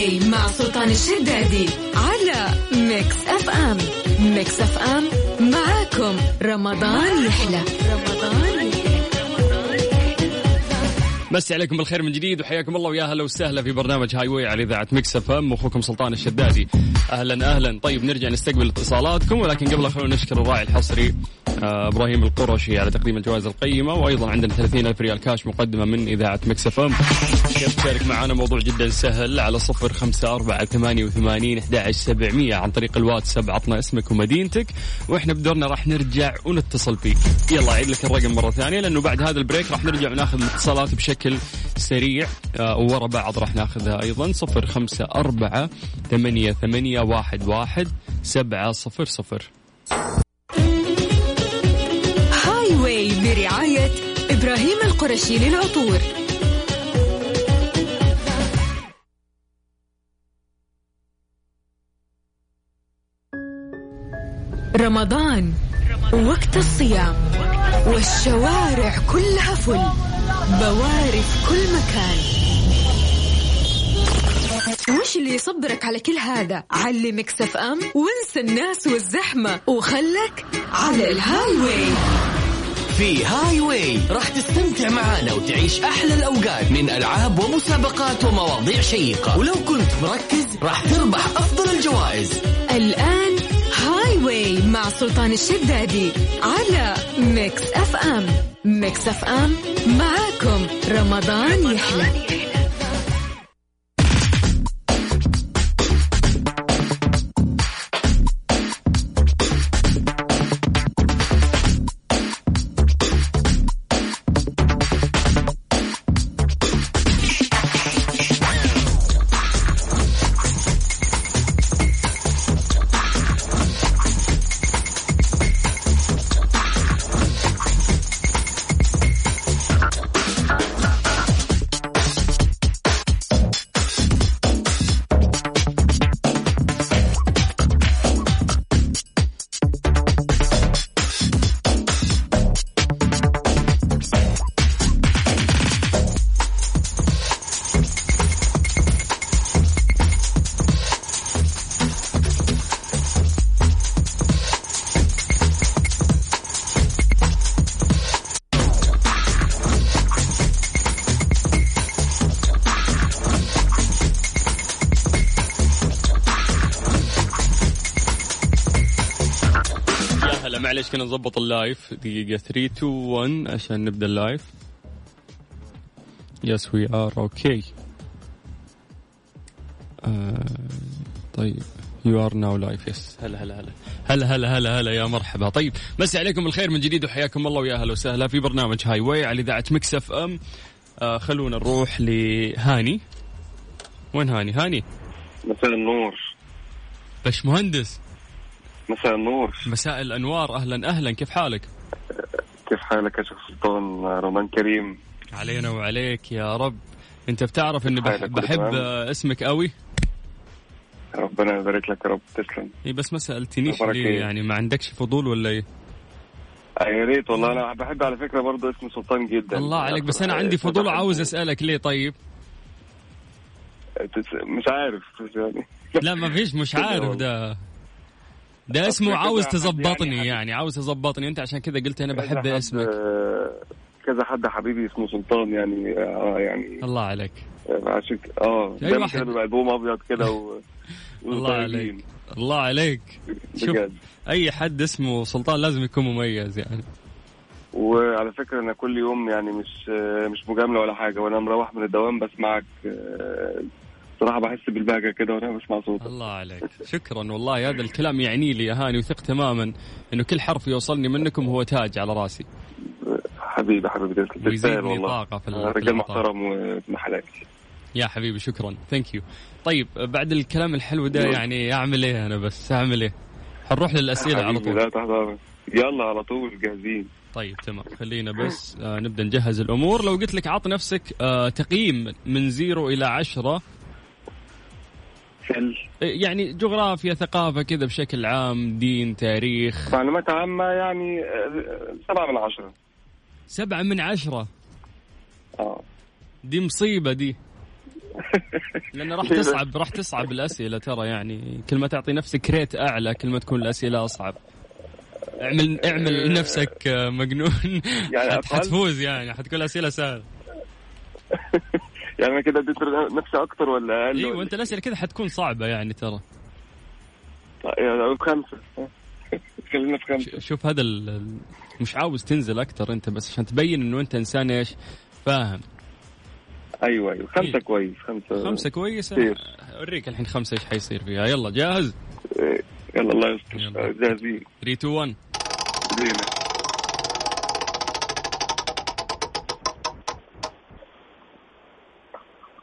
واي مع سلطان الشدادي على Mix FM. Mix FM معاكم. رمضان يحلى. رمضان مسي عليكم بالخير من جديد وحياكم الله ويا هلا وسهلا في برنامج Highway على إذاعة Mix FM. أخوكم سلطان الشدادي. أهلا أهلا. طيب نرجع نستقبل اتصالاتكم. ولكن قبل خلونا نشكر الراعي الحصري آه، إبراهيم القرشي على تقديم الجوائز القيمة. وأيضا عندنا 30 ألف ريال كاش مقدمة من إذاعة Mix FM. كيف تشارك معنا موضوع جدا سهل. على صفر خمسة أربعة ثمانية وثمانين أحد سبعمية عن طريق الواتساب. عطنا اسمك ومدينتك وإحنا بدورنا راح نرجع ونتصل فيك. يلا عيد لك الرقم مرة ثانية لأنه بعد هذا ال break راح نرجع وناخذ الاتصالات بشكل سريع. آه، وورا بعض راح ناخذها أيضا. صفر خمسة أربعة ثمانية ثمانية واحد واحد سبعة صفر صفر. Highway برعاية إبراهيم القرشي للعطور. رمضان. وقت الصيام. والشوارع كلها فل. بواري في كل مكان. وش اللي يصبرك على كل هذا؟ علي Mix FM وانسى الناس والزحمة. وخلك على ال Highway في Highway راح تستمتع معانا وتعيش أحلى الأوقات من ألعاب ومسابقات ومواضيع شيقة. ولو كنت مركز راح تربح أفضل الجوائز. الآن Highway مع سلطان الشدادي على Mix FM Mix FM معاكم. رمضان يحلى. يا هلا معلش كنا نظبط ال live. دقيقة 3 2 1 عشان نبدأ ال live. yes we are okay طيب. you are now live yes هلا هلا هلا. هلا هلا هلا هلا. يا مرحبا. طيب مسي عليكم بالخير من جديد وحياكم الله. ويا هلا وسهلا في برنامج Highway على إذاعة Mix FM آه خلونا نروح لهاني. وين هاني؟ هاني. مساء النور. بش مهندس مساء النور. مساء الأنوار. أهلا أهلا. كيف حالك؟ كيف حالك يا شيخ سلطان رمضان كريم؟ علينا وعليك يا رب. أنت بتعرف إني بحب؟ آه، اسمك قوي ربنا يبارك لك يا رب. تسلم. اي بس ما سألتنيش ليه إيه؟ يعني ما عندكش فضول ولا إيه؟ آه، يا ريت والله. أنا بحب على فكرة برضه اسمي سلطان جدا. الله عليك بس أنا عندي فضول وعاوز أسألك ليه طيب؟ مش عارف. يعني لا ما فيش مش عارف. ده. ده اسمه عاوز حد تظبطني يعني- يعني عاوز تظبطني. انت عشان كذا قلت أنا بحب اسمك. آه، كذا حد حبيبي اسمه سلطان يعني آه يعني الله عليك. آه، عشان آه دايما واحد. كده بيبقى البوم أبيض كده و الله عليك. الله عليك. شوف أي حد اسمه سلطان لازم يكون مميز يعني. وعلى فكرة أنا كل يوم يعني مش آه، مش مجاملة ولا حاجة وأنا مروح من الدوام بسمعك آه، صراحة بحس بالبهجه كده وأنا بسمع صوتك الله عليك. شكرا والله هذا الكلام يعني لي يا هاني وثق تماما إنه كل حرف يوصلني منكم هو تاج على راسي. حبيبي حبيبي تستاهل والله. طاقة في ال- في رجال. محترم وابن حلال يا حبيبي شكرا. thank you طيب بعد الكلام الحلو ده. يعني أعمل إيه أنا بس؟ أعمل إيه؟ حنروح للأسئلة على طول. لا أمرك. يلا على طول جاهزين. طيب تمام. خلينا بس آه نبدأ نجهز الأمور. لو قلت لك عط نفسك آه تقييم من zero إلى عشرة سل يعني جغرافيا ثقافة كذا بشكل عام دين تاريخ. معلومات عامة يعني آه، سبعة من عشرة. سبعة من عشرة؟ آه. دي مصيبة دي. لأن راح تصعب راح تصعب الأسئلة ترى يعني. كل ما تعطي نفسك ريت أعلى كل ما تكون الأسئلة أصعب. اعمل اعمل لنفسك مجنون. يعني؟ حتفوز يعني حتكون اسئله سهلة. يعني أنا كده أديت نفسي أكتر ولا أقل إيوه أنت الأسئلة كذا حتكون صعبة يعني ترى. يعني خمسة. خلينا في خمسة. شوف هذا مش عاوز تنزل أكثر أنت بس عشان تبين إنه أنت إنسان إيش؟ فاهم. أيوه أيوه. خمسة إيه. كويس خمسة خمسة كثير. أوريك الحين خمسة إيش حيصير فيها. يلا جاهز؟ إيه. يلا الله يستر. جاهزين. 3 2 1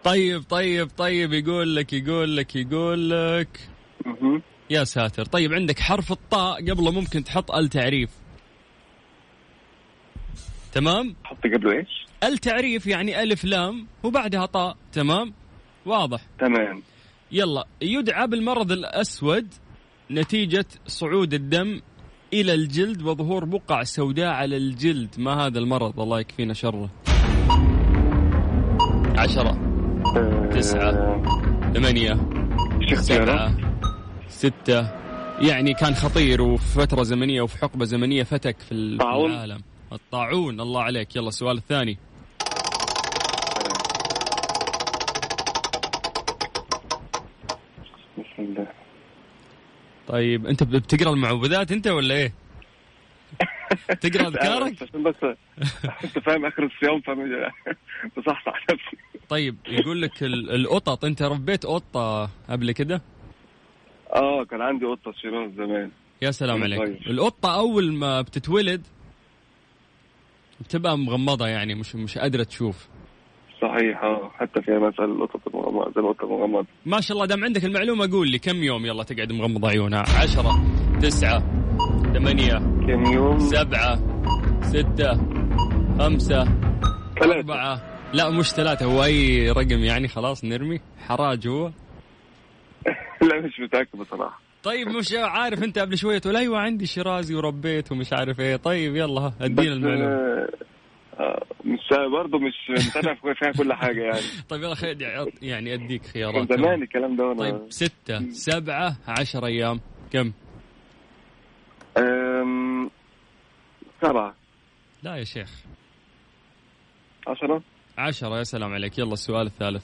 طيب طيب طيب يقول لك يقول لك يقول لك. يا ساتر. طيب عندك حرف الطاء قبله ممكن تحط التعريف تمام؟ حط قبله إيش؟ التعريف يعني ألف لام وبعدها طاء. تمام؟ واضح. تمام. يلا. يدعى بالمرض الأسود نتيجة صعود الدم إلى الجلد وظهور بقع سوداء على الجلد. ما هذا المرض؟ الله يكفينا شره. عشرة. تسعة. ثمانية؟ سبعة ستة يعني كان خطير وفي فترة زمنية وفي حقبة زمنية فتك في؟ العالم الطاعون الله عليك يلا السؤال الثاني بسم الله طيب انت بتقرأ المعوذات انت ولا إيه؟ تقرأ أذكارك؟ عشان بس أنت فاهم آخر الصيام فاهم بصحصح نفسي طيب يقول لك ال- القطط انت ربيت قطة قبل كده؟ آه كان عندي قطة شيراز زمان. يا سلام عليك. طيب. القطة أول ما بتتولد بتبقى مغمضة يعني مش مش قادرة تشوف. صحيح آه حتى فيها مثل القطط المغمضة زي القطة المغمضه ما شاء الله دام عندك المعلومة قول لي كم يوم يلا تقعد مغمضة عيونها؟ عشرة تسعة ثمانية كم يوم؟ سبعة ستة خمسة ثلاثة. أربعة. لا مش ثلاثة هو أي رقم يعني خلاص نرمي. حراج هو. لا مش متأكد بصراحة. طيب مش عارف أنت قبل شوية تقول أيوه عندي شيرازي وربيت ومش عارف إيه. طيب يلا أدينا بس، المعلومة. آه، آه، مش برضه مش متابع فيها كل حاجة يعني. طيب يلا خير يعني أديك خيارات. زمان الكلام ده وأنا طيب ستة سبعة عشر أيام. كم؟ أم، سبعة. لا يا شيخ. عشرة؟ عشرة يا سلام عليك. يلا السؤال الثالث.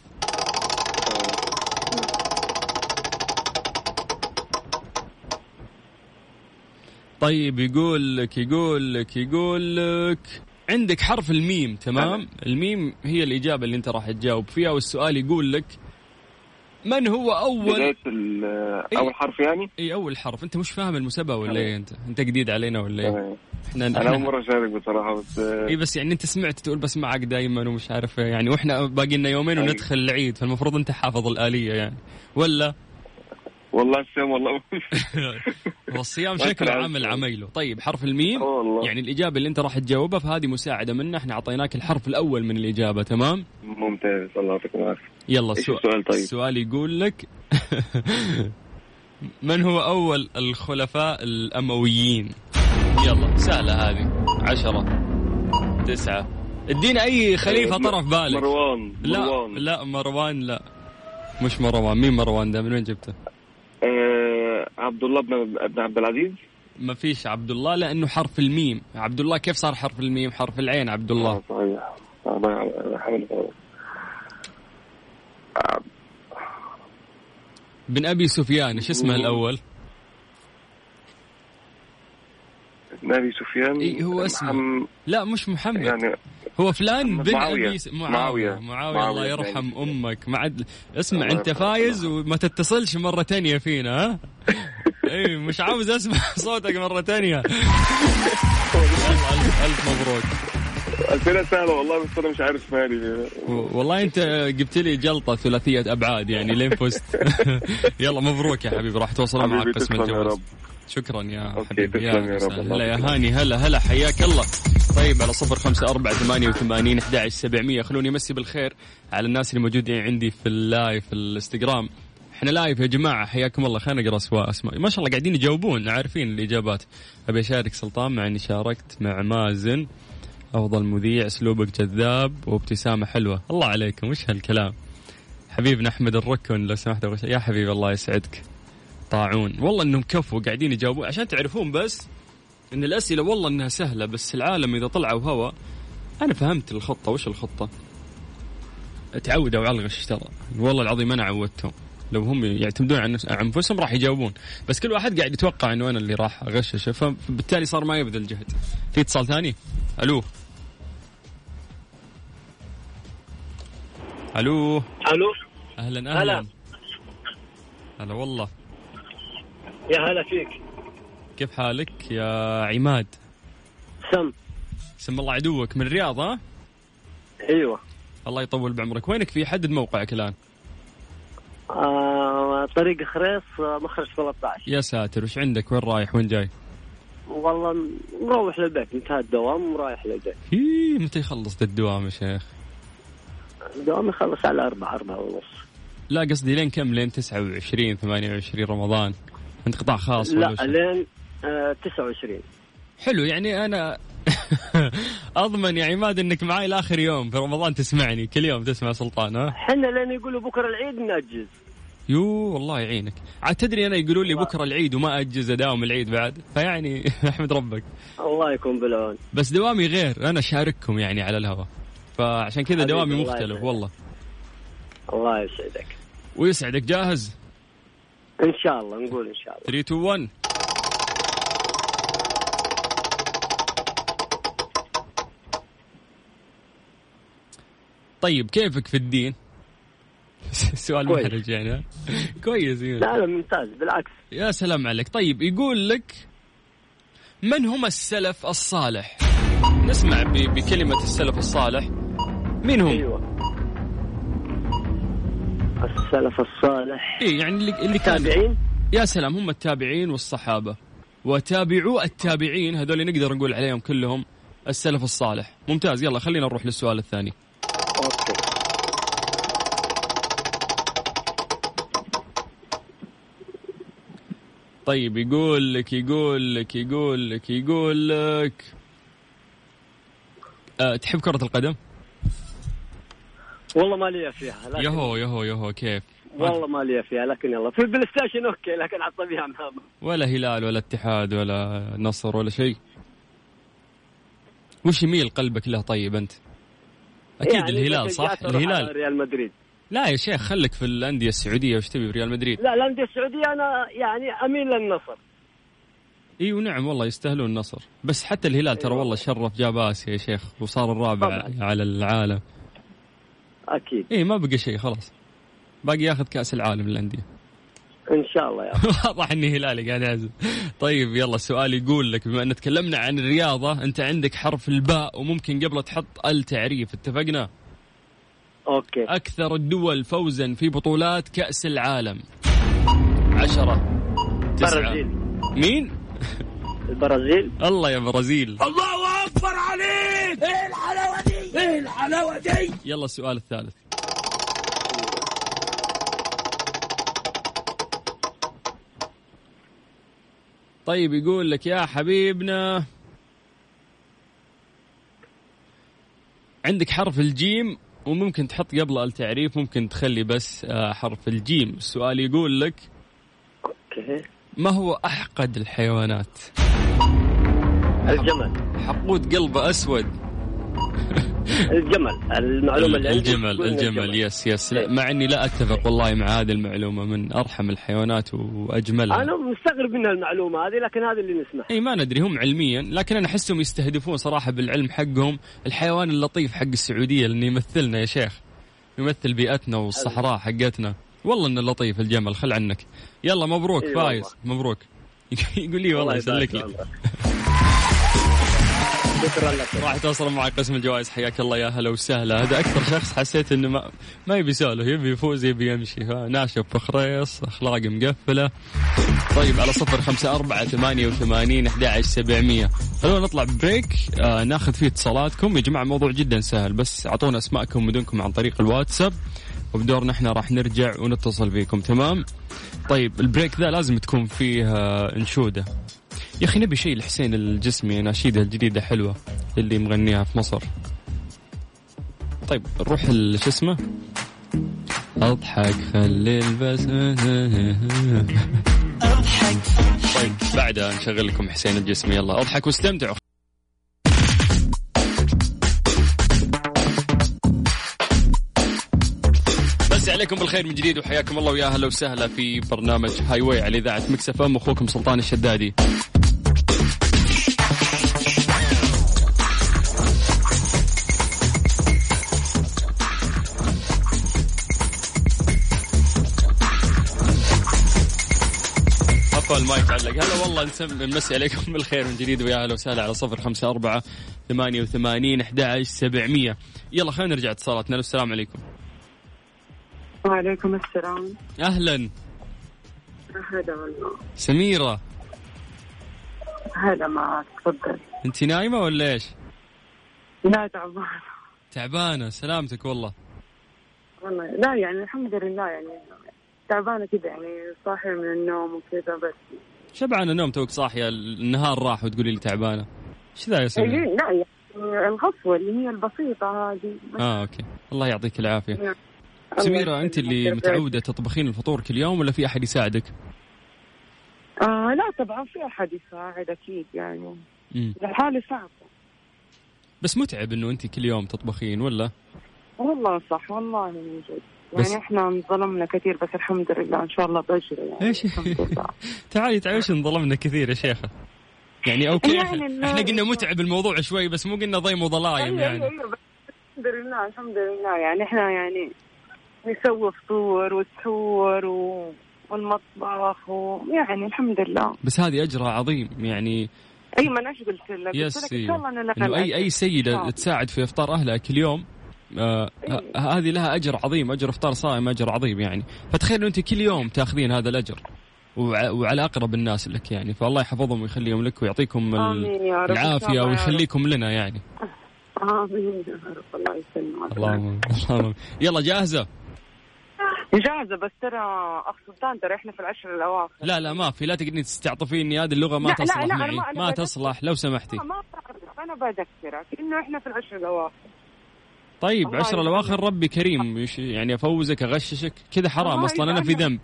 طيب يقول لك يقول لك يقول لك. عندك حرف الميم تمام؟ الميم هي الإجابة اللي أنت راح تجاوب فيها والسؤال يقول لك من هو أول بداية ال- إيه. أول حرف يعني اي أول حرف أنت مش فاهم المسابقة ولا. إيه انت أنت جديد علينا ولا إيه. إحنا أنا أول إحنا مرة أشارك بصراحة بس اي بس يعني أنت سمعت تقول بسمعك دائما ومش عارف إيه يعني وإحنا باقي لنا يومين أيوة. وندخل العيد فالمفروض أنت حافظ الآلية يعني ولا والله الصيام والله. هو الصيام ما شكله عنه. عميله طيب حرف الميم والله. يعني الإجابة اللي أنت راح تجاوبها فهذه مساعدة منا إحنا أعطيناك الحرف الأول من الإجابة تمام؟ ممتاز الله يعطيكم العافية. يلا السؤال, السؤال طيب؟ السؤال يقول لك من هو أول الخلفاء الأمويين؟ يلا سهلة هذه. عشرة تسعة. ادينا أي خليفة طرف بالك. مروان لا مروان. لا مروان لا. مش مروان. مين مروان ده؟ من وين جبته؟ آه عبد الله بن بن عبد العزيز. ما فيش عبد الله لأنه حرف الميم. عبد الله كيف صار حرف الميم؟ حرف العين عبد الله. آه، صحيح. بن أبي سفيان إيش اسمه الأول؟ نبي سفيان. إيه، هو اسمه. محم- لا مش محمد. يعني هو فلان بن معاوية. ابي س- معاوية. معاوية. معاوية الله معاوية يرحم بن- أمك. ما عاد اسمع الله أنت. فايز وما تتصلش مرة تانية فينا ها؟ اي مش عاوز أسمع صوتك مرة تانية. الف ألف مبروك. أسئلة سهلة والله بس أنا مش عارف مالي. والله أنت جبت لي جلطة ثلاثية أبعاد يعني لين فزت. يلا مبروك يا حبيبي راح توصل معك قسم الجوائز شكرا يا حبيبي. يا يا رب. هلا الله يا. هاني هلا هلا حياك الله. طيب على صفر خمسة أربعة ثمانية وثمانين أحد سبعمية. خلوني أمسي بالخير على الناس اللي موجودين عندي في ال live في الإنستغرام. إحنا live يا جماعة حياكم الله. خلينا نقرأ أسماء. أسماء. ما شاء الله قاعدين يجاوبون عارفين الإجابات. أبي أشارك سلطان مع إني شاركت مع مازن. أفضل مذيع أسلوبك جذاب وابتسامة حلوة. الله عليكم وش هالكلام؟ حبيبنا أحمد الركن لو سمحت يا حبيبي الله يسعدك. طاعون. والله إنهم كفوا قاعدين يجاوبون. عشان تعرفون بس إن الأسئلة والله إنها سهلة بس العالم إذا طلعوا هوا أنا فهمت الخطة وش الخطة؟ تعودوا على الغش ترى. والله العظيم أنا عودتهم. لو هم يعتمدون على نفس- على أنفسهم راح يجاوبون. بس كل واحد قاعد يتوقع إنه أنا اللي راح أغششه فبالتالي صار ما يبذل جهد. في اتصال ثاني؟ ألو. ألو. ألو. أهلا أهلا. هلا. هلا والله. يا هلا فيك. كيف حالك يا عماد؟ سم. سم الله عدوك من الرياض ها؟ أيوه. الله يطول بعمرك. وينك في حدد موقعك الآن؟ آه طريق خريص آه، مخرج 13 يا ساتر وش عندك؟ وين رايح؟ وين جاي؟ والله مروح للبيت انتهى الدوام ورايح للبيت. هي متى يخلص الدوام يا شيخ؟ الدوام يخلص على أربعة أربعة ونص. لا قصدي لين كم؟ لين 29 28 رمضان. انت قطاع خاص ولا لا؟ لين 29 حلو يعني أنا أضمن يا عماد إنك معاي لآخر يوم في رمضان تسمعني كل يوم تسمع سلطان ها؟ حنا لين يقولوا بكرة العيد نأجز. يو والله يعينك. عاد تدري أنا يقولون لي بكرة العيد وما أجز أداوم العيد بعد فيعني أحمد ربك. الله يكون بالعون. بس دوامي غير أنا شارككم يعني على الهواء فعشان كذا دوامي مختلف. والله. الله يسعدك. ويسعدك جاهز؟ إن شاء الله نقول إن شاء الله. 3 2 1 طيب كيفك في الدين؟ سؤال. محرج يعني؟ كويس إيه. لا لا ممتاز بالعكس يا سلام عليك طيب يقول لك من هم السلف الصالح نسمع بكلمة السلف الصالح مين هم؟ أيوه السلف الصالح إيه يعني اللي, اللي كان تابعين يا سلام هم التابعين والصحابة وتابعو التابعين هذول نقدر نقول عليهم كلهم السلف الصالح ممتاز يلا خلينا نروح للسؤال الثاني okay طيب يقول لك يقول لك يقول لك يقول لك أه تحب كرة القدم؟ والله ما لي فيها لكن يهو يهو يهو كيف؟ والله ما لي فيها لكن يلا في ال PlayStation okay لكن على الطبيعة ما ولا هلال ولا اتحاد ولا نصر ولا شيء وش يميل قلبك له طيب أنت؟ أكيد يعني الهلال صح؟ الهلال ريال مدريد لا يا شيخ خليك في الأندية السعودية وش تبي بريال مدريد؟ لا الأندية السعودية أنا يعني أميل للنصر اي ونعم والله يستاهلون النصر بس حتى الهلال ترى أيوة. والله شرف جاب اسيا يا شيخ وصار الرابع طبعاً. على العالم أكيد اي ما بقى شيء خلاص باقي ياخذ كأس العالم للأندية إن شاء الله يا رب. واضح إني هلالي قاعد أعزم. طيب يلا السؤال يقول لك بما إن تكلمنا عن الرياضة أنت عندك حرف الباء وممكن قبله تحط التعريف اتفقنا؟ أوكي. أكثر الدول فوزا في بطولات كأس العالم. عشرة تسعة. برازيل. مين؟ البرازيل. الله يا برازيل. الله أكبر عليك! إيه الحلاوة دي؟ إيه الحلاوة دي؟ يلا السؤال الثالث. طيب يقول لك يا حبيبنا عندك حرف الجيم وممكن تحط قبله التعريف ممكن تخلي بس آه، حرف الجيم. السؤال يقول لك ما هو أحقد الحيوانات؟ الجمل. حقود قلبه أسود. الجمل المعلومة اللي الجمل الجمل يس يس. لا مع إني لا أتفق والله مع هذه المعلومة من أرحم الحيوانات وأجملها. أنا مستغرب من المعلومة هذه لكن هذا اللي نسمعه إي ما ندري هم علميا لكن أنا أحسهم يستهدفون صراحة بالعلم حقهم. الحيوان اللطيف حق السعودية لأنه يمثلنا يا شيخ. يمثل بيئتنا والصحراء حقتنا. والله إنه لطيف الجمل خل عنك. يلا مبروك فايز. مبروك. يقول لي والله يبارك يسلك لي عمرك. شكرا لك. راح توصل معي قسم الجوائز. حياك الله يا هلا وسهلا. هذا أكثر شخص حسيت إنه ما, ما يبي يسولف يبي يفوز يبي يمشي. ناشف بخريص اخلاقه مقفلة. طيب على صفر خمسة أربعة ثمانية وثمانين أحد عشر سبعمية. خلونا نطلع بريك. آه ناخذ فيه اتصالاتكم. يا جماعة موضوع جدا سهل بس أعطونا أسماءكم ومدنكم عن طريق الواتساب. وبدورنا إحنا راح نرجع ونتصل فيكم. تمام؟ طيب البريك ذا لازم تكون فيه آه، إنشودة. يا أخي نبي شيء لحسين الجسمي ناشيده الجديدة حلوة اللي مغنيها في مصر. طيب نروح شو اسمه؟ أضحك خلي البس. اضحك طيب بعدها نشغل لكم حسين الجسمي يلا أضحك واستمتعوا. عليكم بالخير من جديد وحياكم الله ويا أهلا وسهلا في برنامج Highway على إذاعة Mix FM أخوكم سلطان الشدادي. عفوا المايك علق هلا والله نمسي عليكم بالخير من جديد ويا أهلا وسهلا على صفر خمسة أربعة ثمانية وثمانين أحد عشر سبعمية. يلا خلينا نرجع اتصالاتنا. السلام عليكم. وعليكم السلام. أهلا. هلا والله. سميرة. هلا معك تفضل. أنت نايمة ولا إيش؟ لا تعبان تعبانة سلامتك والله. والله لا يعني الحمد لله يعني تعبانة كذا يعني صاحية من النوم وكذا بس. شبعانة نوم توك صاحية النهار راح وتقولي لي تعبانة. إيش ذا يا سميرة إيه، لا يعني الغصوة اللي هي البسيطة هذه. آه okay. الله يعطيك العافية. الله سميرة أنت اللي. متعودة تطبخين الفطور كل يوم ولا في أحد يساعدك؟ آه لا طبعا في أحد يساعد أكيد يعني. مم. الحالة صعبة. بس متعب إنه أنت كل يوم تطبخين ولا؟ والله صح والله من جد بس- يعني إحنا ظلمنا كثير بس الحمد لله إن شاء الله بجري يعني إيش؟ تعالي تعالي وش انظلمنا كثير يا شيخة. يعني أوكي يعني إحنا, قلنا متعب الموضوع شوي بس مو قلنا ضيم وظلايم أيوة يعني. الحمد لله الحمد لله. يعني إحنا يعني نسوي فطور وسحور و... والمطبخ ويعني الحمد لله. بس هذه أجرها عظيم يعني. أي ما أنا إيش قلت لك؟ قلت لك إن شاء الله أنا لك إنه أي أي. سيدة. تساعد في إفطار اهلها كل يوم آه إيه. ه- هذه لها أجر عظيم أجر إفطار صائم أجر عظيم يعني. فتخيل أنت كل يوم تاخذين هذا الأجر وع- وعلى أقرب الناس لك يعني. فالله يحفظهم ويخليهم لك ويعطيكم العافية. ويخليكم لنا يعني. آمين يا رب الله يسلمك. اللهم اللهم يلا جاهزة؟ جاهزة بس ترى أخ سلطان ترى إحنا في العشر الأواخر. لا لا ما في. لا تقدرين تستعطفيني هذه اللغة ما لا، لا، تصلح لا، أنا معي. ما- ما تصلح لو سمحتي. ما ما أنا بذكرك إنه إحنا في العشر الأواخر. طيب الله عشر يسلمك. الاواخر ربي كريم. يعني أفوزك أغششك. كذا حرام أنا إذا في أنا- ذنب.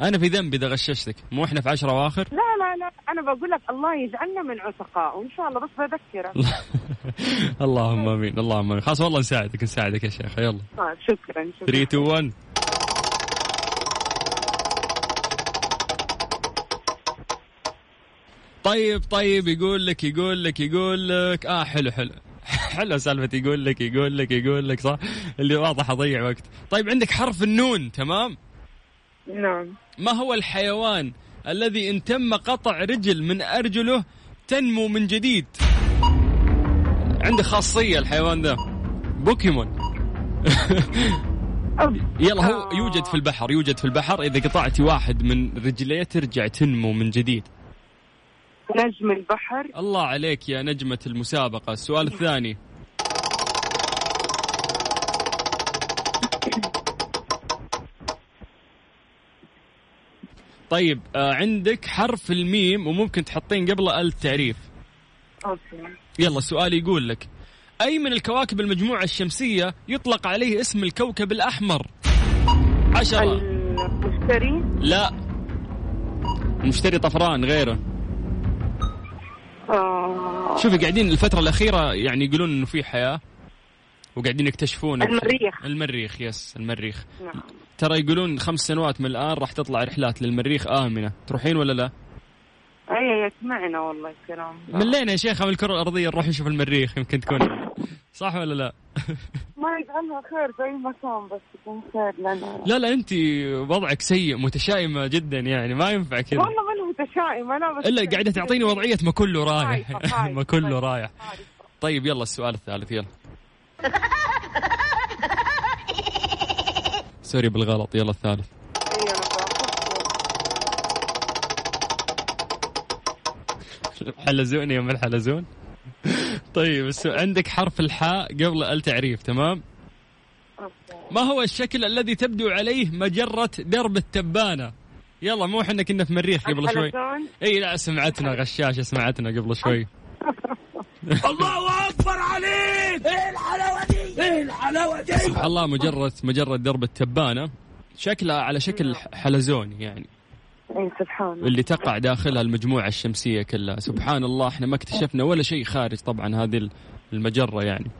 أنا في ذنب إذا غششتك. مو إحنا في عشر اواخر لا لا لا. أنا بقول لك الله يجعلنا من عتقاء. وإن شاء الله بس بذكرك اللهم آمين. اللهم آمين. خلاص والله نساعدك نساعدك يا شيخ. يلا. آه شكرا 3 شكرا 2 1 طيب طيب. يقول لك يقول لك يقول لك. آه حلو حلو. حلو سالفة يقول لك يقول لك يقول لك صح؟ اللي واضح أضيع وقت. طيب عندك حرف النون تمام؟ نعم. ما هو الحيوان الذي إن تم قطع رجل من أرجله تنمو من جديد؟ عنده خاصية الحيوان ذا بوكيمون. يلا هو يوجد في البحر يوجد في البحر. إذا قطعتي واحد من رجليه ترجع تنمو من جديد. نجم البحر. الله عليك يا نجمة المسابقة. السؤال الثاني. طيب آه عندك حرف الميم وممكن تحطين قبله التعريف okay. يلا السؤال يقول لك أي من الكواكب المجموعة الشمسية يطلق عليه اسم الكوكب الأحمر؟ عشرة. المشتري؟ لا. المشتري طفران غيره. آه. شوفي قاعدين الفترة الأخيرة يعني يقولون إنه في حياة وقاعدين يكتشفون المريخ. المريخ yes المريخ. نعم. ترى يقولون خمس سنوات من الآن راح تطلع رحلات للمريخ آمنة. تروحين ولا لا؟ أي يسمعنا والله الكلام. ملينا يا شيخ من الكرة الأرضية نروح نشوف المريخ يمكن تكون؟ صح ولا لا؟ ما يجعلها خير في أي مكان بس يكون خير لنا. لا لا أنت وضعك سيء متشائمة جدا يعني ما ينفع كذا. والله ما أنا بس إلا قاعدة تعطيني وضعية ما كله رايح. خايفة، خايفة، ما كله. رايح. طيب. يلا السؤال الثالث يلا. سوري بالغلط يلا الثالث. حلزون يا من الحلزون. طيب عندك حرف الحاء قبل التعريف تمام. ما هو الشكل الذي تبدو عليه مجرة درب التبانة؟ يلا مو إحنا كنا في مريخ قبل شوي؟ إي لا سمعتنا غشاشة سمعتنا قبل شوي. الله أكبر عليك! إيه الحلاوة دي؟ سبحان الله مجرد مجرد درب التبانة. شكلها على شكل حلزوني يعني. اي سبحان الله. اللي تقع داخلها المجموعة الشمسية كلها. سبحان الله إحنا ما اكتشفنا ولا شيء خارج طبعا هذه المجرة يعني.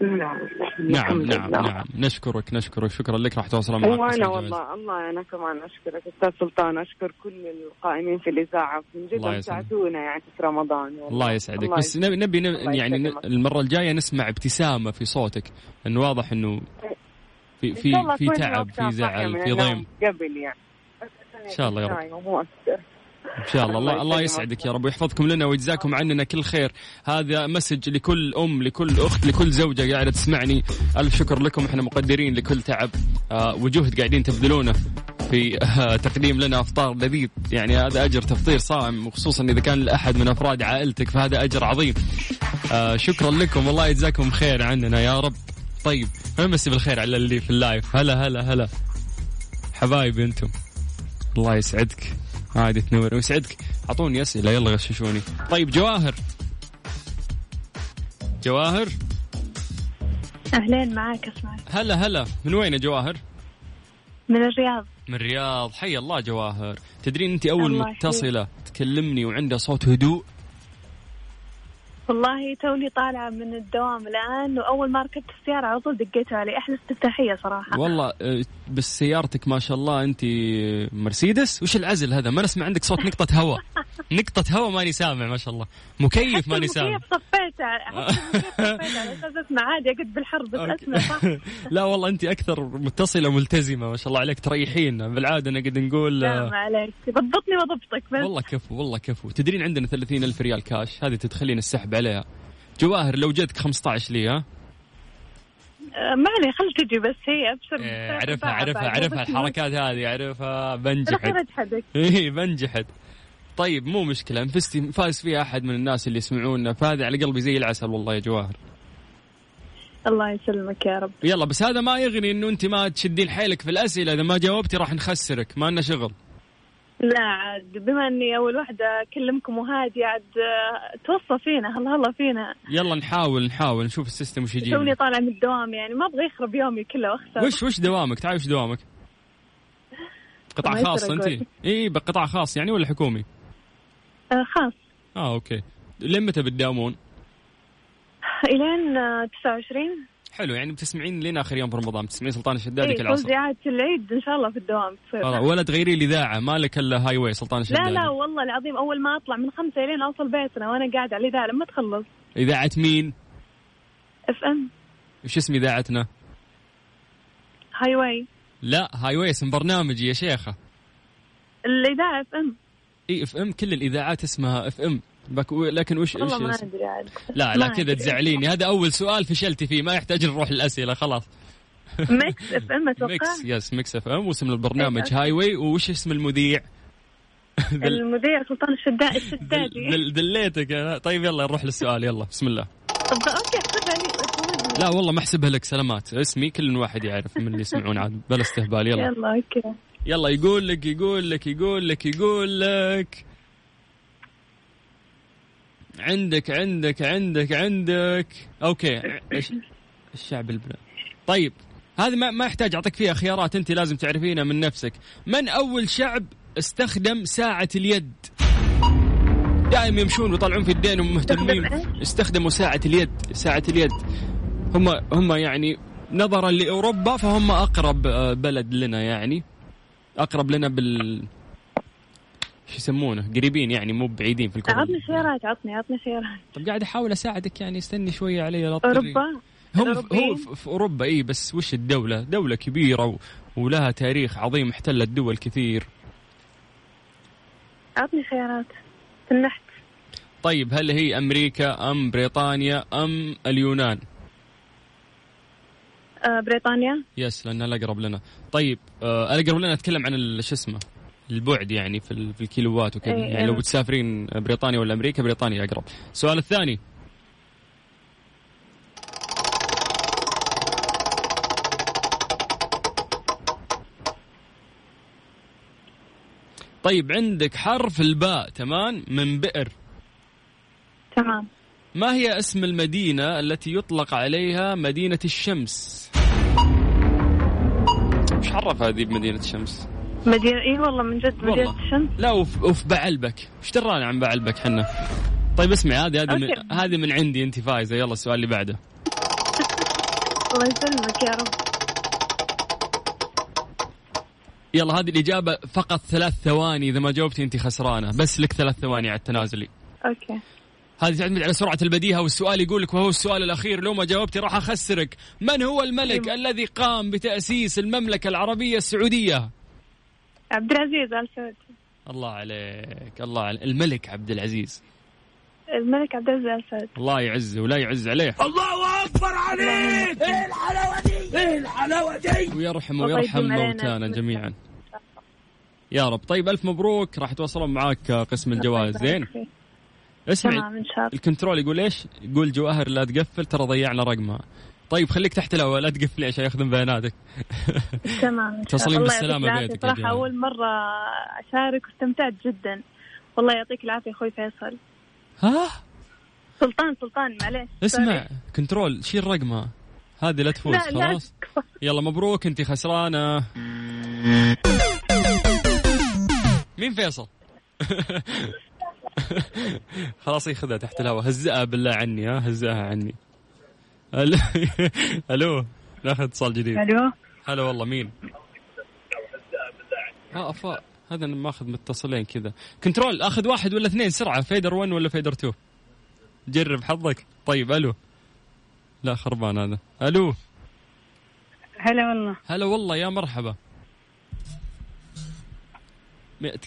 نعم نعم نعم. نعم نشكرك نشكرك شكرا لك راح تواصل معك وأنا. والله الله أنا كمان أشكرك أستاذ سلطان أشكر كل القائمين في الإذاعة من جد. ساعدونا يعني في رمضان والله. الله يسعدك الله بس نبي نبي نبي- يعني يسلمك. المرة الجاية نسمع ابتسامة في صوتك انه واضح إنه في في في تعب في زعل من في ضيم قبل يعني إن شاء الله يا رب. إن شاء الله. الله, الله. يسعدك. يا رب ويحفظكم لنا ويجزاكم عننا كل خير. هذا مسج لكل أم لكل أخت لكل زوجة قاعدة تسمعني. ألف شكر لكم. إحنا مقدرين لكل تعب. آه وجهد قاعدين تبذلونه في آه تقديم لنا أفطار لذيذ. يعني هذا أجر تفطير صائم وخصوصا إذا كان لأحد من أفراد عائلتك فهذا أجر عظيم. آه شكرا لكم. والله يجزاكم خير عننا يا رب. طيب امسي بالخير على اللي في اللايف. هلا هلا هلا. حبايبي أنتم. الله يسعدك. عادي تنور ويسعدك. أعطوني أسئلة. يلا غششوني. طيب جواهر. جواهر؟ أهلين معاك أسمعك هلا هلا. من وين يا جواهر؟ من الرياض. من الرياض. حي الله جواهر. تدرين انت أول متصلة تكلمني وعندها صوت هدوء؟ والله توني طالعة من الدوام الآن وأول ما ركبت السيارة على طول دقيتوا علي أحلى استفتاحية صراحة. والله آه، بس سيارتك ما شاء الله أنت مرسيدس؟ وش العزل هذا؟ ما نسمع عندك صوت نقطة هواء. نقطة هواء ماني سامع ما شاء الله. مكيف ماني سامع. المكيف صفيته على أساس أسمع عادي أقعد بالحر بس أسمع صح. لا والله أنت أكثر متصلة ملتزمه ما شاء الله عليك تريحين. بالعادة نقعد نقول لا آه، ما عليك. ضبطني وضبطك بس. والله كفو والله كفو. تدرين عندنا 30 ألف ريال كاش هذه تدخلين السحب عليها. جواهر لو جتك 15 لي ها ما علي خل تجي بس. هي أبشر إيه، عرفها عرفها. عرفها الحركات هذه عرفها. أجحدك إيه بنجحد طيب مو مشكلة. فزتي فاز فيها أحد من الناس اللي يسمعونا. فهذا على قلبي زي العسل والله يا جواهر. الله يسلمك يا رب. يلا بس هذا ما يغني إنه أنت ما تشدين حيلك في الأسئلة. إذا ما جاوبتي راح نخسرك. ما لنا شغل. لا عاد بما إني أول واحدة أكلمكم وهادي عاد آه، توصى فينا هلا هلا فينا. يلا نحاول نحاول نشوف ال system وش يجيب. توني طالعه من الدوام يعني ما أبغى يخرب يومي كله واخسر وش وش دوامك؟ تعال وش دوامك؟ قطاع خاص أنت. اي بقطاع خاص يعني ولا حكومي؟ آه خاص. آه okay. لين متى بتداومون؟ الين آه، 29 حلو يعني بتسمعين لين آخر يوم في رمضان بتسمعين سلطان الشدادي اي كل في العيد إن شاء الله في الدوام تصير ولا تغيري الاذاعه مالك إلا هاي واي سلطان الشدادي. لا لا والله العظيم أول ما أطلع من خمسة الين اوصل بيتنا وأنا قاعد على الإذاعة لما تخلص. إذاعة مين؟ FM. وش اسم إذاعتنا؟ هاي واي. لا هاي واي اسم برنامجي يا شيخة. الإذاعة FM. إي FM كل الإذاعات اسمها FM. بك- لكن وش والله ما؟ أدري عاد. لا لا كذا. تزعليني. هذا أول سؤال فشلتي فيه. ما يحتاج نروح الاسئله خلاص. ميكس FM أتوقع؟ ميكس yes ميكس FM. واسم البرنامج. هاي واي وش اسم المذيع؟ المذيع سلطان الشداد الشدادي. دل- دليتك. طيب يلا نروح للسؤال. يلا بسم الله. طب okay أحسبها لي. لا والله ما أحسبها لك سلامات. اسمي كل واحد يعرف من اللي يسمعون عاد. بلا استهبال يلا. يلا okay. يلا يقول لك يقول لك يقول لك يقول لك. عندك عندك عندك عندك. أوكي. الشعب البلاد طيب هذه ما, ما يحتاج أعطيك فيها خيارات أنت لازم تعرفينها من نفسك. من أول شعب استخدم ساعة اليد؟ دائما يمشون ويطلعون في الدين ومهتمين. استخدم استخدموا ساعة اليد ساعة اليد. هم هم يعني نظرا لأوروبا فهم أقرب آه، بلد لنا يعني. أقرب لنا بال شو يسمونه قريبين يعني مو بعيدين في الكره عطني خيارات عطني عطني خيارات طب قاعد أحاول أساعدك يعني استني شوية علي لا. أوروبا هم هو الأوروبيين؟ في في أوروبا إي بس وش الدولة؟ دولة كبيرة. ولها تاريخ عظيم احتلت دول كثير. عطني خيارات في النحت طيب هل هي أمريكا أم بريطانيا أم اليونان؟ آه بريطانيا يس لأنها الاقرب لنا. طيب آه الاقرب لنا أتكلم عن ال- شو اسمه؟ البعد يعني في. في الكيلوات وكذا إيه، يعني لو إيه. بتسافرين بريطانيا ولا أمريكا بريطانيا أقرب. السؤال الثاني طيب عندك حرف الباء تمام من بئر تمام ما هي اسم المدينة التي يطلق عليها مدينة الشمس إيش عرف هذه بمدينة الشمس مدينة اي والله من جد مدينة. الشمس لا وف, وف بعلبك. إيش درانا عن بعلبك حنا طيب اسمعي هذه هذه من okay. هذه من عندي أنت فايزة. يلا السؤال اللي بعده. الله يسلمك يا رب. يلا هذه الإجابة فقط ثلاث ثواني. إذا ما جاوبتي أنت خسرانة. بس لك ثلاث ثواني على التنازلي okay. هذه تعتمد على سرعة البديهة والسؤال. يقول لك وهو السؤال الأخير لو ما جاوبتي راح أخسرك. من هو الملك الذي قام بتأسيس المملكة العربية السعودية؟ عبد العزيز ال سعود الله عليك الله عليك. الملك عبد العزيز الملك عبد العزيز ال سعود الله يعزه ولا يعز عليه. ويرحم الله ويرحم يديم علينا. موتانا بسم جميعا. يا رب. طيب ألف مبروك. راح يتواصلون معاك قسم الجوائز. زين. اسمعي. تمام إن شاء الله. الكنترول يقول إيش؟ يقول جواهر لا تقفل ترى ضيعنا رقمها. طيب خليك تحت الهواء لا تقفلي عشان ياخذون بياناتك. تمام الله يعطيك بيتك جماعة. أول مرة أشارك واستمتعت جدا والله يعطيك العافية أخوي فيصل ها؟ سلطان سلطان معليش اسمع كنترول شيل رقمها. هذه لا تفوز لا لا خلاص. يلا مبروك انت خسرانة. مين فيصل؟ خلاص ياخذها تحت الهواء هزئها بالله عني ها هزئها عني. ألو. ناخذ اتصال جديد. ألو. هلا والله مين؟ آه أفا. هذا أنا ماخذ متصلين كذا. control آخذ واحد ولا اثنين سرعة. fader 1 ولا fader 2 جرب حظك. طيب ألو. لا خربان هذا. ألو. هلا والله. هلا والله يا مرحبا.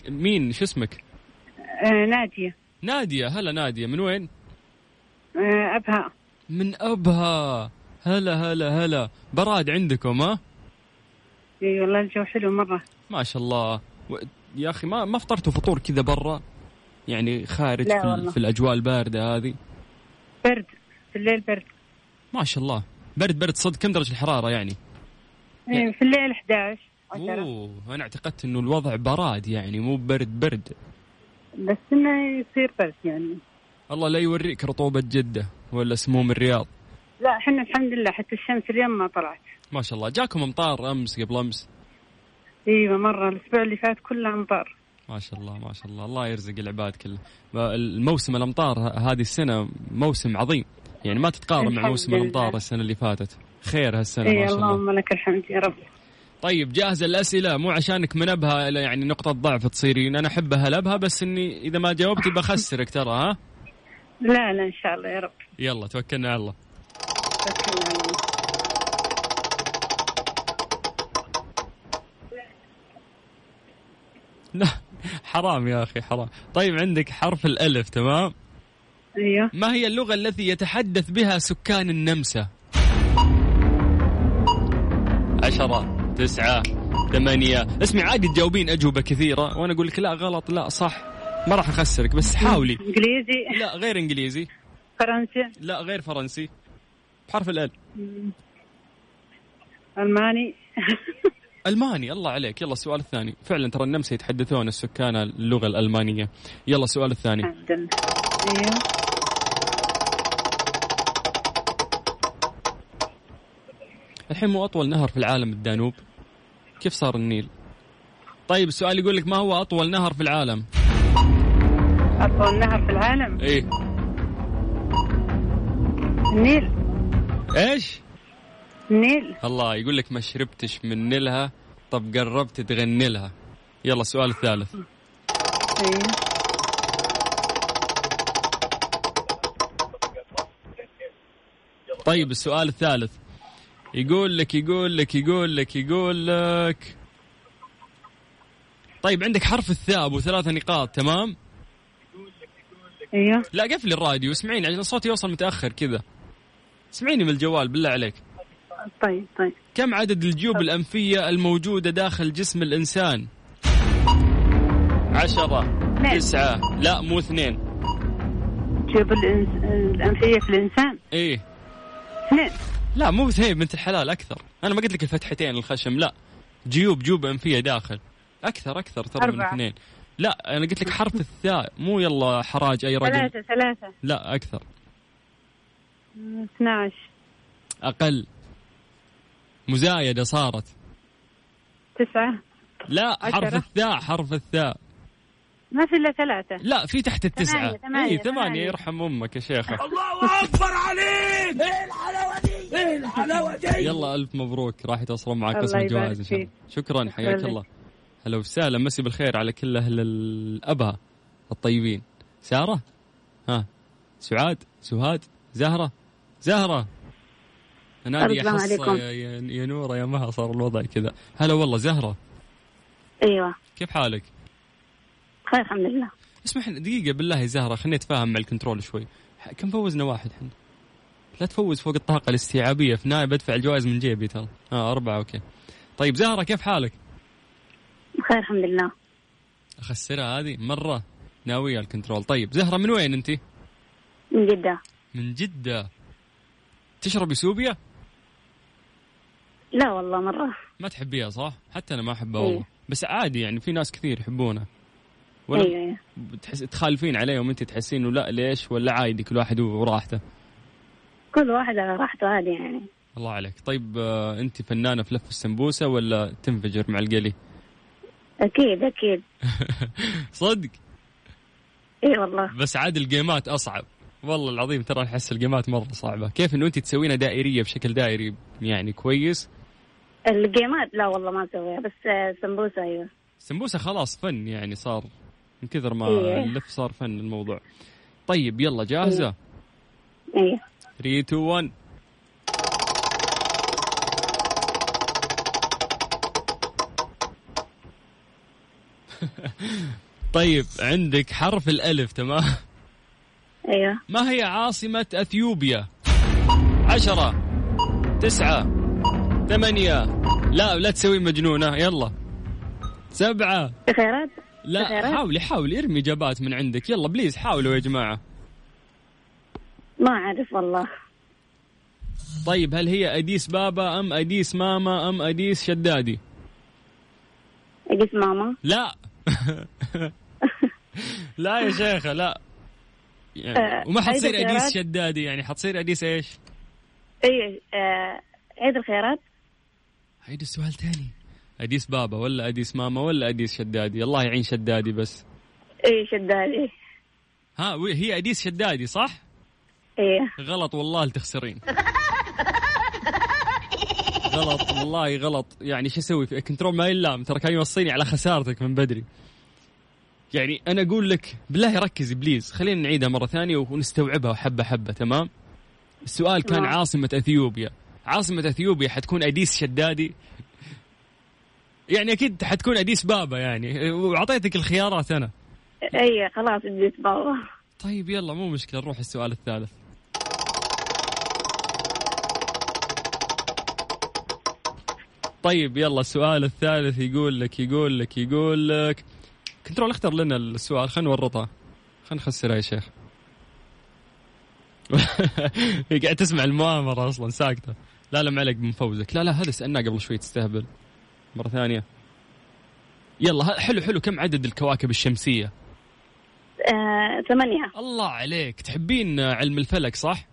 مين؟ شو اسمك؟ آه نادية. نادية. هلا نادية. من وين؟ آه أبها. من أبها. هلا هلا هلا. براد عندكم ها؟ إي والله الجو حلو مرة. ما شاء الله. و... يا أخي ما ما فطرتوا فطور كذا برا؟ يعني خارج في, ال-. في الأجواء الباردة هذه؟ برد في الليل برد. ما شاء الله. برد برد صدق كم درجة الحرارة يعني؟ إيه في الليل 11 10 أوه أنا اعتقدت إنه الوضع براد يعني مو برد برد. بس إنه يصير برد يعني. الله لا يوريك رطوبة جدة ولا سموم الرياض. لا إحنا الحمد لله حتى الشمس اليوم ما طلعت. ما شاء الله. جاكم امطار أمس قبل أمس؟ إيوه مرة الأسبوع اللي فات كله امطار ما شاء الله ما شاء الله. الله يرزق العباد كله. الموسم الأمطار هذه السنة موسم عظيم. يعني ما تتقارن مع موسم لله. الامطار السنة اللي فاتت. خير هالسنة ما اي شاء الله. اللهم لك الحمد يا رب. طيب جاهزه الأسئلة. مو عشانك منبهة إلى يعني نقطة ضعف تصيرين. أنا أحب هلبها بس إني إذا ما جاوبتي بخسرك ترى ها؟ لا لا إن شاء الله يا رب. يلا توكلنا على الله. توكلنا على الله. لا حرام يا أخي حرام. طيب عندك حرف الألف تمام؟ أيوه. ما هي اللغة التي يتحدث بها سكان النمسا؟ عشرة تسعة ثمانية. اسمي عادي تجاوبين أجوبة كثيرة. وأنا أقول لك لا غلط لا صح. ما راح أخسرك بس حاولي. إنجليزي؟ لا غير إنجليزي. فرنسي؟ لا غير فرنسي. بحرف الال ألماني؟ ألماني الله عليك. يلا السؤال الثاني. فعلا ترى النمسا يتحدثون السكان اللغة الألمانية. يلا السؤال الثاني. أيوه. الحين مو أطول نهر في العالم الدانوب. كيف صار النيل؟ طيب السؤال يقول لك ما هو أطول نهر في العالم؟ اطول نهر في العالم. إيه. النيل. إيش؟ النيل. الله يقول لك ما شربتش من نيلها. طب قربت تغني لها. يلا السؤال الثالث أيوه. طيب السؤال الثالث. يقول لك يقول لك يقول لك يقول لك. طيب عندك حرف الثاء أبو ثلاثة نقاط تمام؟ إيوه. لا قفل الراديو. اسمعيني عشان صوتي يوصل متأخر كذا. اسمعيني من الجوال بالله عليك. طيب طيب. كم عدد الجيوب الأنفية الموجودة داخل جسم الإنسان؟ عشرة اثنين. تسعة لا مو اثنين. جيوب الإنس... الأنفية في الإنسان؟ إيه. اثنين. لا مو اثنين بنت الحلال أكثر. أنا ما قلت لك الفتحتين الخشم لا. جيوب جيوب أنفية داخل. أكثر أكثر ترى من. اثنين. لا أنا قلت لك حرف الثاء. مو يلا حراج أي رقم. ثلاثة ثلاثة. لا أكثر. 12 أقل. مزايدة صارت. 9 لا حرف عشرة. الثاء حرف الثاء. ما في إلا ثلاثة. لا في تحت التسعة. ثمانية، ثمانية، اي ثمانية ثمانية. يرحم أمك يا شيخة. الله أكبر عليك! إيه الحلاوة دي؟ إيه الحلاوة دي؟ يلا ألف مبروك. راح يتواصلون معك قسم الجوائز إن شاء الله. شكرا حياك الله. هلا وسهلا مسي بالخير على كل أهل الأبها الطيبين. سارة؟ ها. سعاد؟ سهاد؟ زهرة؟ زهرة! نادي يا حصة. يا, يا, نورة يا مها صار الوضع كذا. هلا والله زهرة. أيوه. كيف حالك؟ خير الحمد لله. اسمح دقيقة بالله يا زهرة خليني أتفاهم مع ال control شوي. كم فوزنا؟ واحد إحنا لا تفوز فوق الطاقة الاستيعابية في نايب ادفع الجوائز من جيبي ترى. آه أربعة okay. طيب زهرة كيف حالك؟ خير الحمد لله. أخسرها هذه مرة ناوية ال control. طيب زهرة من وين أنت؟ من جدة. من جدة. تشربي سوبيا؟ لا والله مرة. ما تحبيها صح؟ حتى أنا ما أحبها إيه. والله. بس عادي يعني في ناس كثير يحبونها. ولا أيوه بتحس تخالفين عليهم أنت تحسين إنه لا ليش؟ ولا عادي كل واحد وراحته. كل واحد على راحته عادي يعني. الله عليك. طيب آه، أنت فنانة في لف السمبوسة ولا تنفجر مع القلي؟ أكيد أكيد. صدق؟ إي والله. بس عاد الجيمات أصعب. والله العظيم ترى أحس الجيمات مرة صعبة. كيف انه أنت تسوينها دائرية بشكل دائري يعني كويس؟ الجيمات لا والله ما أسويها بس سمبوسة أيوه. السمبوسه خلاص فن يعني صار من كثر ما إيه. اللف صار فن الموضوع. طيب يلا جاهزة؟ أيوه 3 2 1 طيب عندك حرف الألف تمام؟ أيوه. ما هي عاصمة أثيوبيا؟ عشرة تسعة ثمانية. لا لا تسوي مجنونة يلا. سبعة. خيرات لا خيارات؟ حاولي حاولي ارمي إجابات من عندك. يلا please حاولوا يا جماعة. ما أعرف والله. طيب هل هي أديس بابا أم أديس ماما أم أديس شدادي؟ أديس ماما. لا. لا يا شيخة لا. يعني آه، وما حتصير خيارات؟ شدادي يعني حتصير أديس إيش؟ أيوه آه، عيد الخيارات عيد السؤال تاني. أديس بابا ولا أديس ماما ولا أديس شدادي؟ الله يعين شدادي بس. إي شدادي. ها هي أديس شدادي صح؟ إيه غلط والله اللي تخسرين غلط والله غلط. يعني شو أسوي؟ في control ما يلام. ترى كان يوصيني على خسارتك من بدري. يعني أنا أقول لك بالله ركزي please خلينا نعيدها مرة ثانية ونستوعبها حبة حبة تمام؟ السؤال كان. عاصمة أثيوبيا. عاصمة أثيوبيا حتكون أديس شدادي؟ يعني أكيد حتكون أديس بابا يعني. وأعطيتك الخيارات أنا. اي خلاص أديس بابا. طيب يلا مو مشكلة. نروح السؤال الثالث. طيب يلا السؤال الثالث يقول لك يقول لك يقول لك. كنترول اختر لنا السؤال خلينا نورطها خلينا نخسرها يا شيخ. قاعد تسمع المؤامرة أصلا ساكتة. لا لا ما عليك بنفوزك لا لا هذا سألناه قبل شوي تستهبل. مرة ثانية. يلا حلو حلو. كم عدد الكواكب الشمسية؟ آه، ثمانية. الله عليك. تحبين علم الفلك صح؟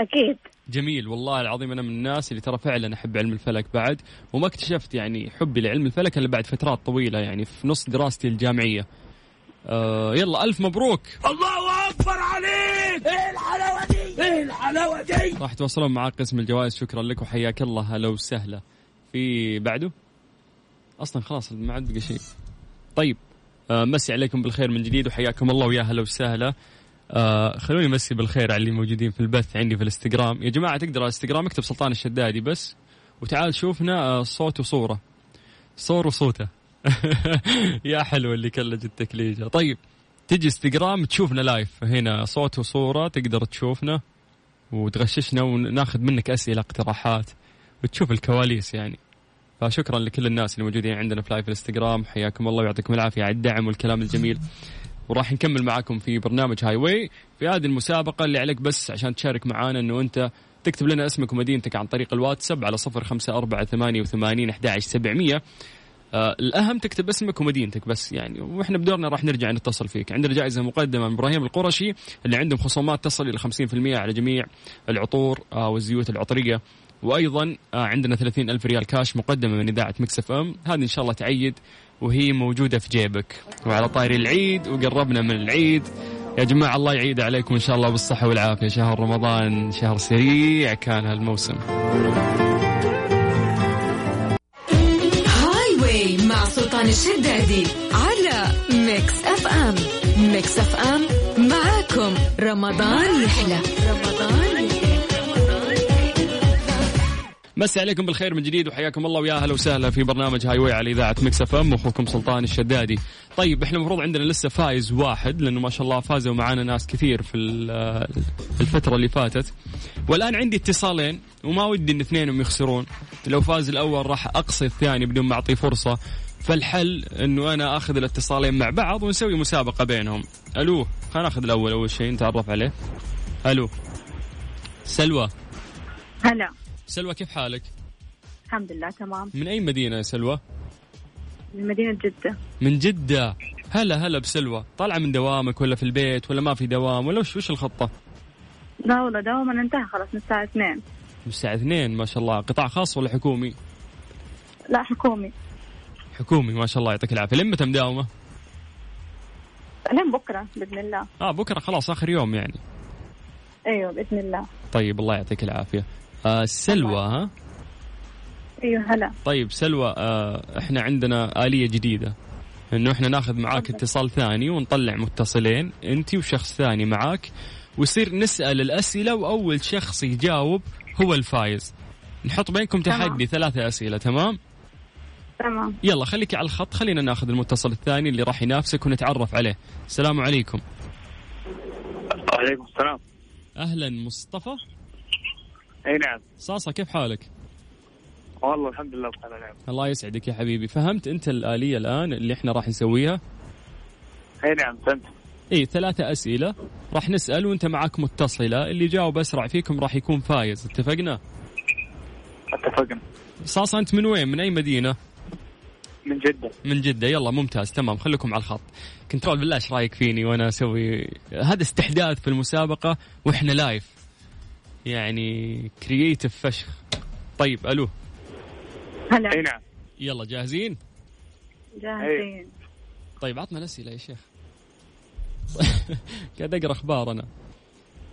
أكيد. جميل والله العظيم أنا من الناس اللي ترى فعلا أحب علم الفلك بعد وما اكتشفت يعني حبي لعلم الفلك إلا بعد فترات طويلة يعني في نص دراستي الجامعية. آه يلا ألف مبروك. الله أكبر عليك! إيه الحلاوة دي؟ إيه الحلاوة دي؟ راح تواصلون مع قسم الجوائز شكرا لك وحياك الله هلا وسهلا. في بعده؟ أصلا خلاص ما عاد بقى شيء. طيب آه مسي عليكم بالخير من جديد وحياكم الله ويا هلا وسهلا. آه خلوني مسي بالخير على اللي موجودين في البث عندي في الإنستغرام. يا جماعة تقدر على الإنستغرام اكتب سلطان الشدادي بس وتعال شوفنا آه صوت وصورة. صور وصوته. يا حلو اللي كلج التكليجة. طيب تجي إنستغرام تشوفنا live. هنا صوت وصورة تقدر تشوفنا وتغششنا وناخذ منك أسئلة اقتراحات وتشوف الكواليس يعني. فشكرا لكل الناس اللي موجودين عندنا في live الإنستغرام. حياكم الله ويعطيكم العافية على الدعم والكلام الجميل. وراح نكمل معاكم في برنامج هاي واي في هذه المسابقة اللي عليك بس عشان تشارك معانا إنه أنت تكتب لنا اسمك ومدينتك عن طريق الواتساب على صفر خمسة أربعة ثمانية وثمانين أحد سبعمية. آه الأهم تكتب اسمك ومدينتك بس يعني وإحنا بدورنا راح نرجع نتصل فيك. عندنا جائزة مقدمة من إبراهيم القرشي اللي عندهم خصومات تصل إلى 50% على جميع العطور آه والزيوت العطرية. وأيضا آه عندنا 30 ألف ريال كاش مقدمة من إذاعة ميكس FM. هذه إن شاء الله تعيد. وهي موجودة في جيبك. وعلى طاري العيد وقربنا من العيد. يا جماعة الله يعيد عليكم إن شاء الله بالصحة والعافية. شهر رمضان شهر سريع كان هالموسم. هاي واي مع سلطان الشدادي على ميكس FM. ميكس FM معاكم. رمضان يحلى. رمضان مسي عليكم بالخير من جديد وحياكم الله ويا أهلا وسهلا في برنامج هاي واي على إذاعة ميكس FM أخوكم سلطان الشدادي. طيب إحنا المفروض عندنا لسه فايز واحد لأنه ما شاء الله فازوا معانا ناس كثير في ال- في الفترة اللي فاتت. والآن عندي اتصالين وما ودي إن اثنينهم يخسرون. لو فاز الأول راح أقصي الثاني بدون ما أعطيه فرصة. فالحل إنه أنا آخذ الاتصالين مع بعض ونسوي مسابقة بينهم. ألو خلينا ناخذ الأول أول شيء نتعرف عليه. ألو سلوى هلا سلوى كيف حالك؟ الحمد لله تمام. من أي مدينة يا سلوى؟ من مدينة جدة. من جدة. هلا هلا بسلوى. طالعة من دوامك ولا في البيت ولا ما في دوام ولا وش وش الخطة؟ لا والله دوما انتهى خلاص من الساعة 2 من الساعة 2 ما شاء الله. قطاع خاص ولا حكومي؟ لا حكومي. حكومي ما شاء الله يعطيك العافية. لين متى مداومة لين بكرة بإذن الله. آه بكرة خلاص آخر يوم يعني. أيوه بإذن الله. طيب الله يعطيك العافية. آه سلوى ها؟ أيوه هلا. طيب سلوى آه إحنا عندنا آلية جديدة. إنه إحنا ناخذ معاك اتصال ثاني ونطلع متصلين أنت وشخص ثاني معاك. ويصير نسأل الأسئلة وأول شخص يجاوب هو الفايز. نحط بينكم. تحدي ثلاثة أسئلة تمام؟ تمام. يلا خليك على الخط خلينا ناخذ المتصل الثاني اللي راح ينافسك ونتعرف عليه. السلام عليكم. وعليكم السلام. أهلا مصطفى. أي نعم. صاصة كيف حالك؟ والله الحمد لله بخير نعم. الله يسعدك يا حبيبي. فهمت أنت الآلية الآن اللي إحنا راح نسويها؟ أي نعم فهمت. إي ثلاثة أسئلة راح نسأل وأنت معك متصلة. اللي جاوب أسرع فيكم راح يكون فايز. اتفقنا؟ اتفقنا. صاصة أنت من وين؟ من أي مدينة؟ من جدة. من جدة. يلا ممتاز تمام. خليكم على الخط. control بالله إيش رأيك فيني وأنا أسوي هذا استحداث في المسابقة وإحنا live يعني creative فشخ. طيب ألو. هلا. أي نعم. يلا جاهزين؟ جاهزين. طيب عطنا الأسئلة يا شيخ. قاعد أقرأ أخبار أنا.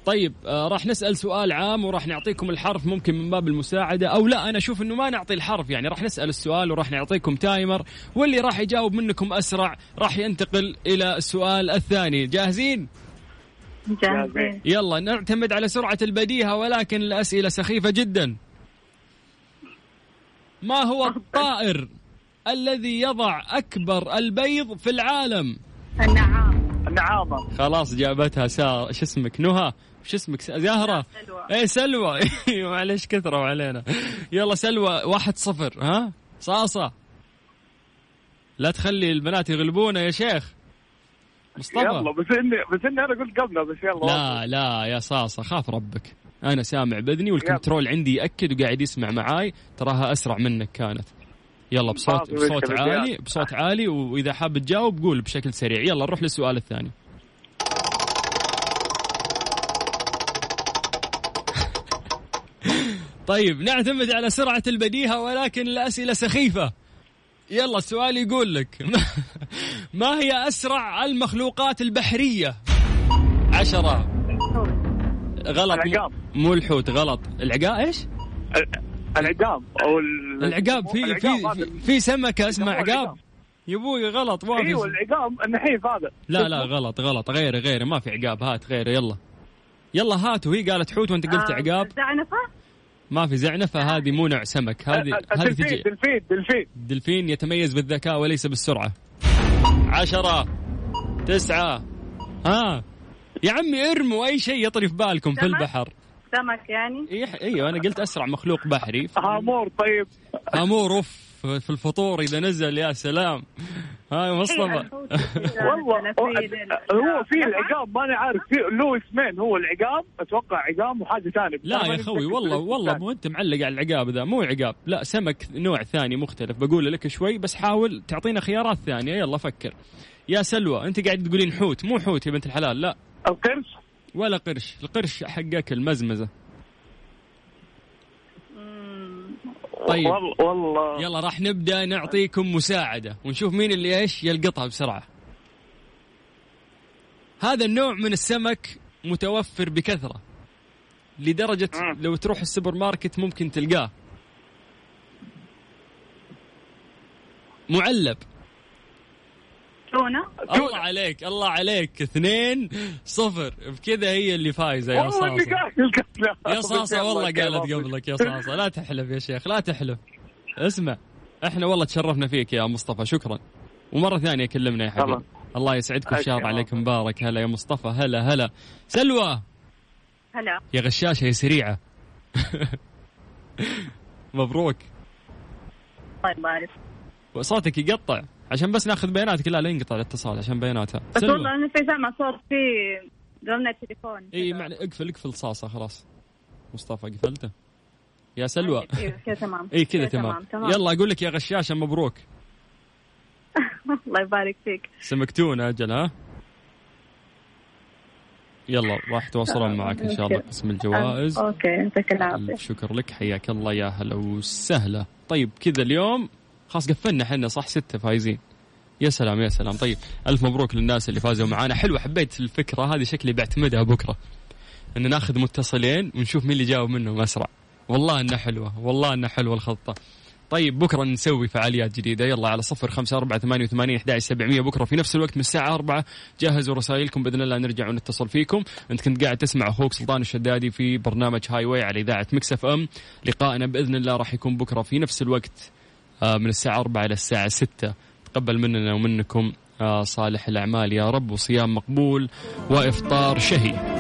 طيب آه راح نسأل سؤال عام وراح نعطيكم الحرف ممكن من باب المساعدة أو لا أنا أشوف إنه ما نعطي الحرف يعني راح نسأل السؤال وراح نعطيكم تايمر واللي راح يجاوب منكم أسرع راح ينتقل إلى السؤال الثاني. جاهزين؟ جاهزين. يلا نعتمد على سرعة البديهة ولكن الأسئلة سخيفة جدا. ما هو الطائر الذي يضع أكبر البيض في العالم؟ النعام. النعامة. خلاص جابتها سار شو اسمك؟ نهى. شو اسمك؟ زهرة. سلوى. إيه سلوى. أيوه معلش كثروا علينا. يلا سلوى واحد صفر ها؟ صاصة. لا تخلي البنات يغلبونا يا شيخ. مصطفى. يلا بس اني بس إني أنا قلت قبله بس يلا لا لا يا صاصة خاف ربك. أنا سامع باذني والكنترول عندي يأكد وقاعد يسمع معاي. تراها أسرع منك كانت. يلا بصوت بصوت عالي. بصوت عالي وإذا حاب تجاوب قول بشكل سريع. يلا نروح للسؤال الثاني. طيب نعتمد على سرعة البديهة ولكن الأسئلة سخيفة. يلا السؤال يقول لك ما هي أسرع المخلوقات البحرية؟ عشرة. غلط. مو- العقاب. مو الحوت غلط. العقاب إيش؟ العقاب أو ال- العقاب في في في سمكة اسمها يسموه عقاب. يا أبوي غلط ما أيوه العقاب النحيف هذا. لا لا غلط غلط. غيره غيره ما في عقاب. هات غيره يلا. يلا هات وهي قالت حوت وأنت قلت آه، عقاب. ما في زعنفة هذه مو نوع سمك هذه هذه دلفين تجي دلفين دلفين. الدلفين يتميز بالذكاء وليس بالسرعة. عشرة تسعة. ها يا عمي ارموا أي شيء يطري في بالكم في؟ البحر. سمك يعني؟ إيه- أيوه أنا قلت أسرع مخلوق بحري. هامور طيب. آمور أوف في الفطور إذا نزل يا سلام. هاي مصطفى. والله هو في العقاب ماني عارف في له اسمين هو العقاب؟ أتوقع عقاب وحاجة ثانية. لا يا أخوي والله والله مو أنت معلق على العقاب ذا مو عقاب. لا سمك نوع ثاني مختلف. بقول لك شوي بس حاول تعطينا خيارات ثانية. يلا فكر. يا سلوى أنت قاعد تقولين حوت مو حوت يا بنت الحلال لا. القرش. ولا قرش. القرش حقك المزمزة. طيب. والله يلا راح نبدأ نعطيكم مساعدة. ونشوف مين اللي إيش يلقطها بسرعة. هذا النوع من السمك متوفر بكثرة. لدرجة لو تروح السوبر ماركت ممكن تلقاه. تونة معلب الله عليك الله عليك. اثنين صفر. بكذا هي اللي فايزة يا صاصة. يا صاصة والله قالت قبلك يا صاصة. لا تحلف يا شيخ لا تحلف. اسمع إحنا والله تشرفنا فيك يا مصطفى شكرا. ومرة ثانية كلمنا يا حبيبي. الله يسعدكم شهر عليك مبارك. هلا يا مصطفى هلا هلا. سلوى. هلا. يا غشاشة يا سريعة. مبروك. الله يبارك. صوتك يقطع. عشان بس ناخذ بياناتك. لا لا ينقطع الاتصال عشان بياناتها بس والله أنا في سامع صوت في رنة تليفون. إي معنى اقفل اقفل صاصة خلاص. مصطفى قفلته. يا سلوى. كذا تمام. إي كذا تمام. يلا أقول لك يا غشاشه مبروك. الله يبارك فيك. سمكتونا أجل ها؟ يلا راح يتواصلون معك إن شاء الله قسم الجوائز. okay يعطيك العافية. شكر لك حياك الله يا هلا وسهلا. طيب كذا اليوم خلاص قفلنا إحنا صح؟ ستة فايزين. يا سلام يا سلام. طيب ألف مبروك للناس اللي فازوا معانا. حلوة حبيت الفكرة هذه شكلي بعتمدها بكرة. أن ناخذ متصلين ونشوف مين اللي جاوب منهم أسرع. والله أنها حلوة والله أنها حلوة الخطة. طيب بكرة نسوي فعاليات جديدة. يلا على صفر خمسة أربعة ثمانية وثمانين أحد سبعمية. بكرة في نفس الوقت من الساعة أربعة. جهزوا رسائلكم بإذن الله نرجع ونتصل فيكم. أنت كنت قاعد تسمع أخوك سلطان الشدادي في برنامج Highway على إذاعة Mix FM. لقائنا بإذن الله راح يكون بكرة في نفس الوقت. من الساعة أربعة إلى الساعة ستة. تقبل مننا ومنكم آه، صالح الأعمال. يا رب وصيام مقبول وإفطار شهي.